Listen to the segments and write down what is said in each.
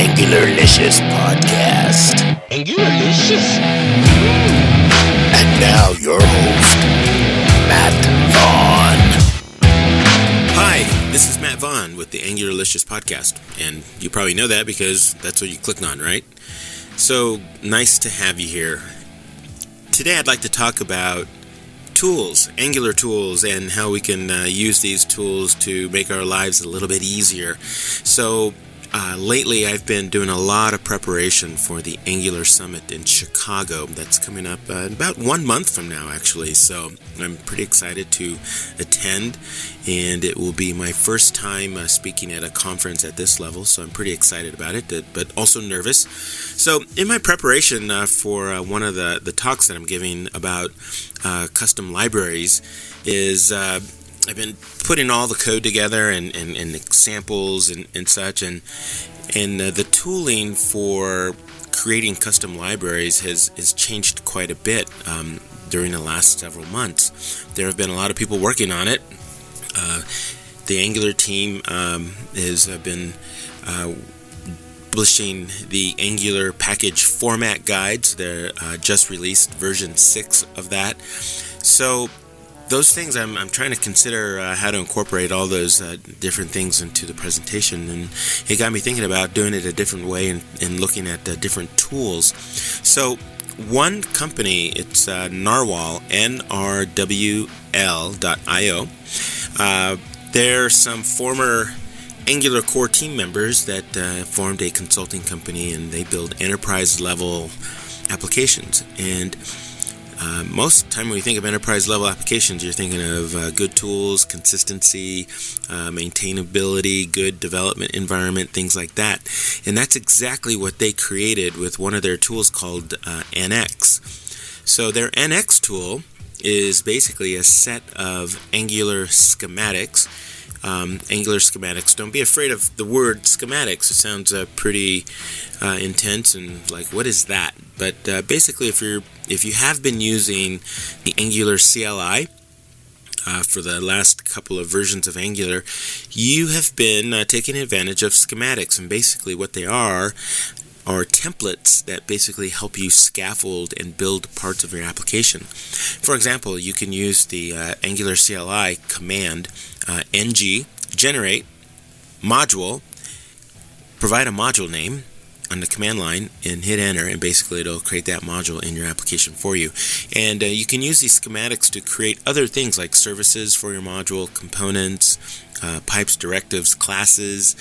Angularlicious podcast. Angularlicious? And now your host, Matt Vaughn. Hi, this is Matt Vaughn with the Angularlicious podcast, and you probably know that because that's what you clicked on, right? So nice to have you here. Today, I'd like to talk about tools, Angular tools, and how we can uh, use these tools to make our lives a little bit easier. So, uh, lately, I've been doing a lot of preparation for the Angular Summit in Chicago. That's coming up uh, about one month from now, actually. So I'm pretty excited to attend, and it will be my first time uh, speaking at a conference at this level. So I'm pretty excited about it, but also nervous. So in my preparation uh, for uh, one of the the talks that I'm giving about uh, custom libraries is I've been putting all the code together and, and, and samples and, and such, and and uh, the tooling for creating custom libraries has, has changed quite a bit um, during the last several months. There have been a lot of people working on it. Uh, the Angular team um, has been uh, publishing the Angular package format guides. They're uh, just released version 6 of that. So those things I'm, I'm trying to consider uh, how to incorporate all those uh, different things into the presentation. And it got me thinking about doing it a different way and, and looking at uh, different tools. So one company it's uh, narwhal nrwl.io uh, they're some former angular core team members that uh, formed a consulting company and they build enterprise level applications. And uh, most time when you think of enterprise level applications, you're thinking of uh, good tools, consistency, uh, maintainability, good development environment, things like that. And that's exactly what they created with one of their tools called uh, NX. So their NX tool is basically a set of Angular schematics um, Angular schematics. Don't be afraid of the word schematics. It sounds uh, pretty uh, intense and like, what is that? But uh, basically, if you're if you have been using the Angular CLI. Uh, for the last couple of versions of Angular, you have been uh, taking advantage of schematics, and basically what they are are templates that basically help you scaffold and build parts of your application. For example, you can use the uh, Angular CLI command uh, ng generate module, provide a module name on the command line and hit enter and basically it'll create that module in your application for you. And uh, you can use these schematics to create other things like services for your module components uh, pipes directives classes.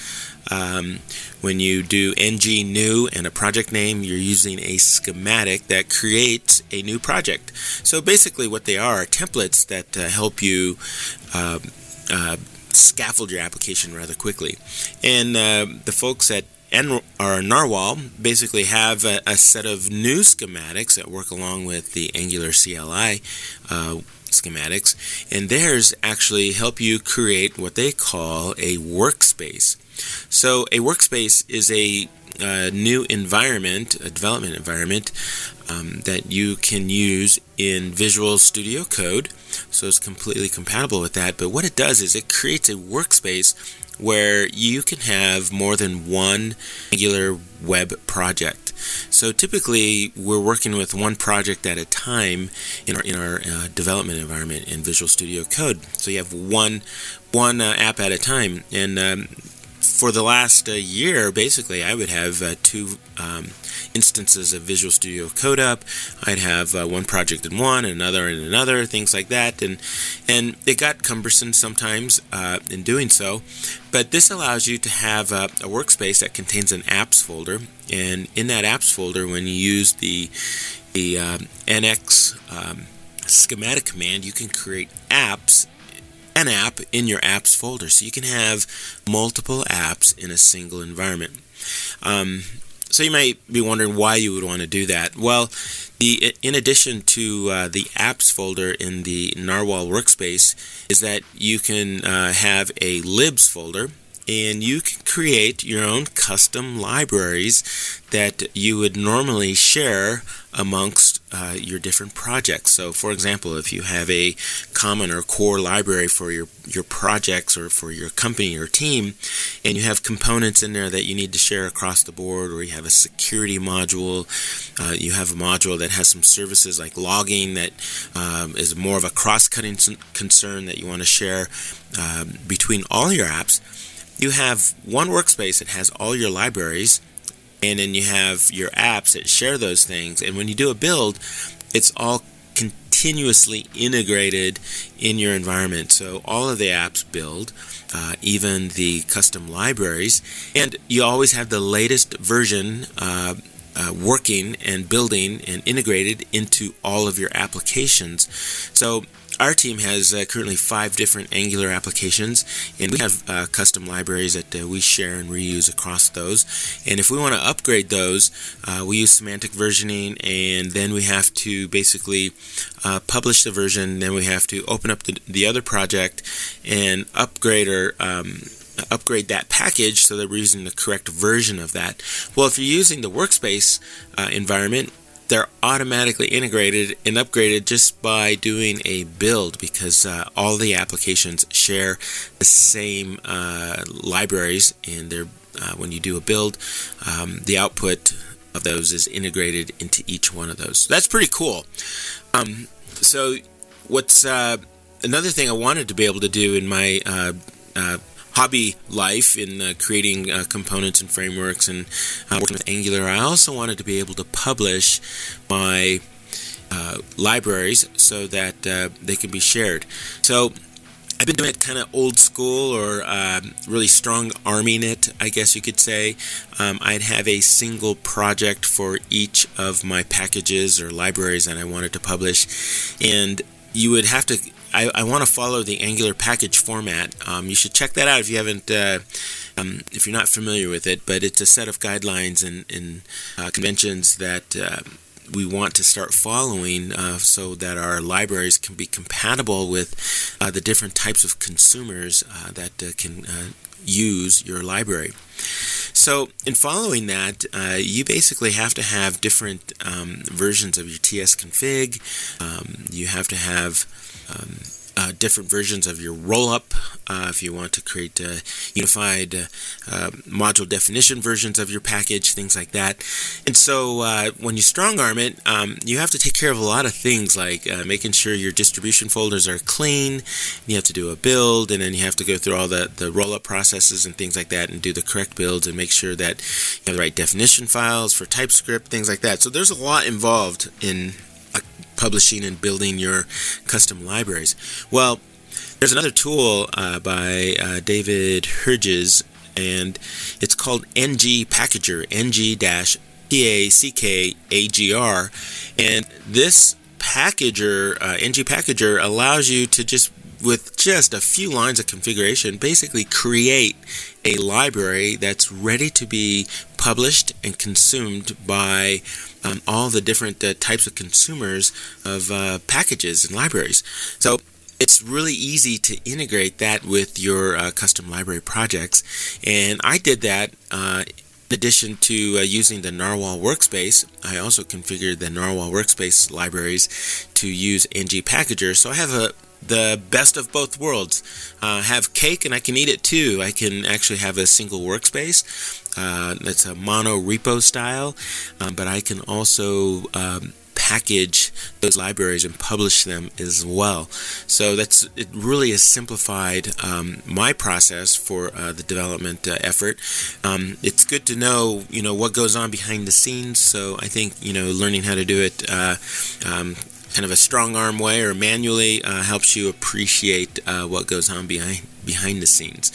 Um, when you do ng new and a project name you're using a schematic that creates a new project. So basically what they are are templates that uh, help you um, uh, scaffold your application rather quickly. And uh, the folks at N- or Narwhal basically have a, a, set of new schematics that work along with the Angular CLI uh, schematics, and theirs actually help you create what they call a workspace. So, a workspace is a a new environment, a development environment um, that you can use in Visual Studio Code. So it's completely compatible with that. But what it does is it creates a workspace where you can have more than one Angular web project. So typically, we're working with one project at a time in our in our uh, development environment in Visual Studio Code. So you have one one uh, app at a time, and um, for the last uh, year, basically, I would have uh, two um, instances of Visual Studio Code up. I'd have uh, one project in one, another in another, things like that, and and it got cumbersome sometimes uh, in doing so. But this allows you to have a, a workspace that contains an apps folder, and in that apps folder, when you use the the um, NX um, schematic command, you can create apps an app in your apps folder. So you can have multiple apps in a single environment. Um, so you might be wondering why you would want to do that. Well, the in addition to uh, the apps folder in the Narwhal workspace, is that you can uh, have a libs folder and you can create your own custom libraries that you would normally share amongst uh, your different projects. So, for example, if you have a common or core library for your, your projects or for your company or team, and you have components in there that you need to share across the board, or you have a security module, uh, you have a module that has some services like logging that um, is more of a cross cutting concern that you want to share um, between all your apps. You have one workspace that has all your libraries and then you have your apps that share those things. And when you do a build, it's all continuously integrated in your environment. So all of the apps build, uh, even the custom libraries, and you always have the latest version. Uh, uh, working and building and integrated into all of your applications. So our team has uh, currently five different Angular applications, and we have uh, custom libraries that uh, we share and reuse across those. And if we want to upgrade those, uh, we use semantic versioning, and then we have to basically uh, publish the version. Then we have to open up the, the other project and upgrade or um, upgrade that package so that we're using the correct version of that. Well, if you're using the workspace uh, environment, they're automatically integrated and upgraded just by doing a build because uh, all the applications share the same uh, libraries and they're uh, when you do a build um, the output of those is integrated into each one of those. That's pretty cool. Um, so what's uh, another thing i wanted to be able to do in my uh, uh, hobby life in uh, creating uh, components and frameworks and uh, working with Angular, I also wanted to be able to publish my uh, libraries so that uh, they can be shared. So I've been doing it kind of old school or um, really strong arming it, I guess you could say. Um, I'd have a single project for each of my packages or libraries that I wanted to publish, and you would have to I, I want to follow the Angular package format. Um, you should check that out if you haven't, uh, um, if you're not familiar with it. But it's a set of guidelines and, and uh, conventions that uh, we want to start following uh, so that our libraries can be compatible with uh, the different types of consumers uh, that can use your library. So, in following that, uh, you basically have to have different um, versions of your TS config. Um, you have to have um, uh, different versions of your rollup uh, if you want to create uh, unified uh, uh, module definition versions of your package, things like that. And so uh, when you strong arm it, um, you have to take care of a lot of things like making sure your distribution folders are clean. You have to do a build, and then you have to go through all the, the rollup processes and things like that and do the correct builds and make sure that you have the right definition files for TypeScript, things like that. So there's a lot involved in publishing and building your custom libraries. Well, there's another tool uh, by uh, David Herget, and it's called NG Packager, NG P A C K A G R, and this packager, uh, NG Packager, allows you to just with just a few lines of configuration, basically create a library that's ready to be published and consumed by um, all the different uh, types of consumers of uh, packages and libraries. So it's really easy to integrate that with your uh, custom library projects. And I did that uh, in addition to uh, using the Narwhal workspace, I also configured the Narwhal workspace libraries to use NG Packager. So I have a the best of both worlds. Uh, have cake and I can eat it too. I can actually have a single workspace. Uh, that's a mono repo style, um, but I can also um, package those libraries and publish them as well. So that's it. Really has simplified um, my process for uh, the development uh, effort. Um, it's good to know you know what goes on behind the scenes. So I think you know learning how to do it. Uh, um, kind of a strong arm way or manually uh, helps you appreciate uh, what goes on behind behind the scenes.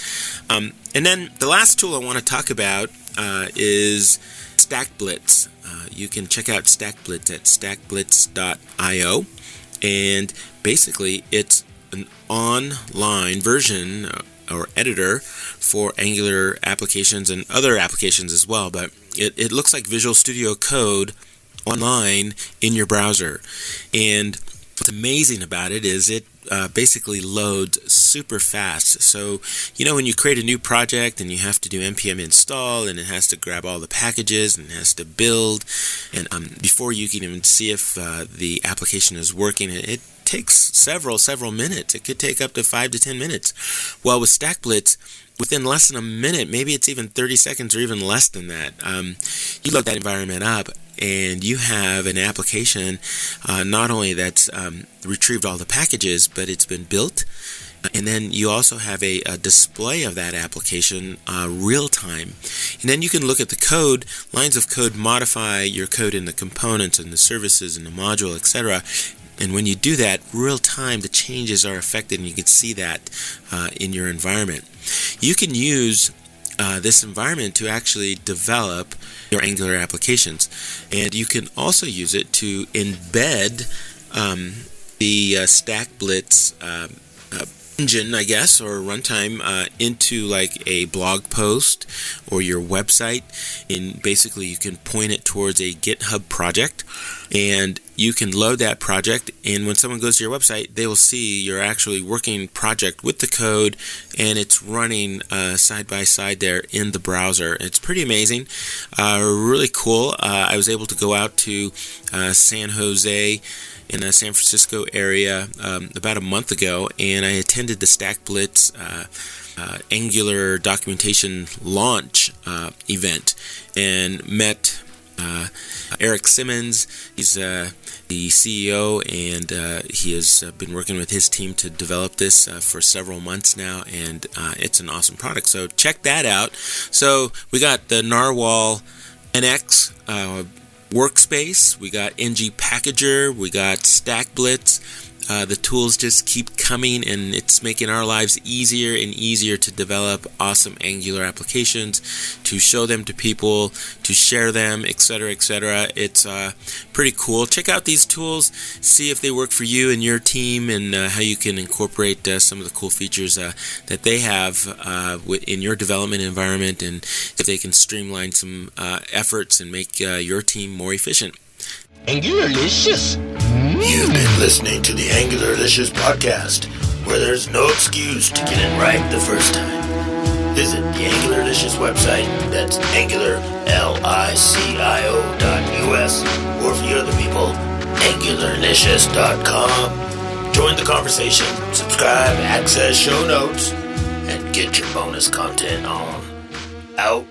Um, and then the last tool I want to talk about uh, is StackBlitz. Uh, you can check out StackBlitz at stackblitz.io, and basically it's an online version uh, or editor for Angular applications and other applications as well. But it, it looks like Visual Studio Code online in your browser. And what's amazing about it is it uh, basically loads super fast. So, you know, when you create a new project and you have to do npm install and it has to grab all the packages and it has to build, and um, before you can even see if uh, the application is working, it, it takes several, several minutes. It could take up to five to ten minutes. Well, with StackBlitz, within less than a minute, maybe it's even 30 seconds or even less than that, um, you load that environment up and you have an application uh, not only that's um, retrieved all the packages, but it's been built. And then you also have a, a display of that application uh, real time. And then you can look at the code, lines of code, modify your code in the components and the services and the module, etc. And when you do that, real time, the changes are affected, and you can see that uh, in your environment. You can use uh, this environment to actually develop your Angular applications. And you can also use it to embed um, the uh, StackBlitz uh, uh, engine, I guess, or runtime uh, into like a blog post or your website. And basically, you can point it towards a GitHub project and you can load that project and when someone goes to your website they will see your actually working project with the code and it's running uh, side by side there in the browser. It's pretty amazing. Uh, really cool. Uh, i was able to go out to uh, san jose in the san francisco area um, about a month ago and i attended the StackBlitz uh, uh, Angular documentation launch event and met uh, Eric Simons, he's uh, the CEO, and uh, he has uh, been working with his team to develop this uh, for several months now, and uh, it's an awesome product. So check that out. So we got the Narwhal NX workspace, we got NG Packager, we got StackBlitz. Uh, the tools just keep coming, and it's making our lives easier and easier to develop awesome Angular applications, to show them to people, to share them, etc., etc. It's uh, pretty cool. Check out these tools, see if they work for you and your team, and uh, how you can incorporate uh, some of the cool features uh, that they have in your development environment, and if they can streamline some efforts and make your team more efficient. Angularlicious. You've been listening to the Angularlicious podcast, where there's no excuse to get it right the first time. Visit the Angularlicious website, that's angularlicio.us, or for you other people, angularlicious.com. Join the conversation, subscribe, access show notes, and get your bonus content on. Out.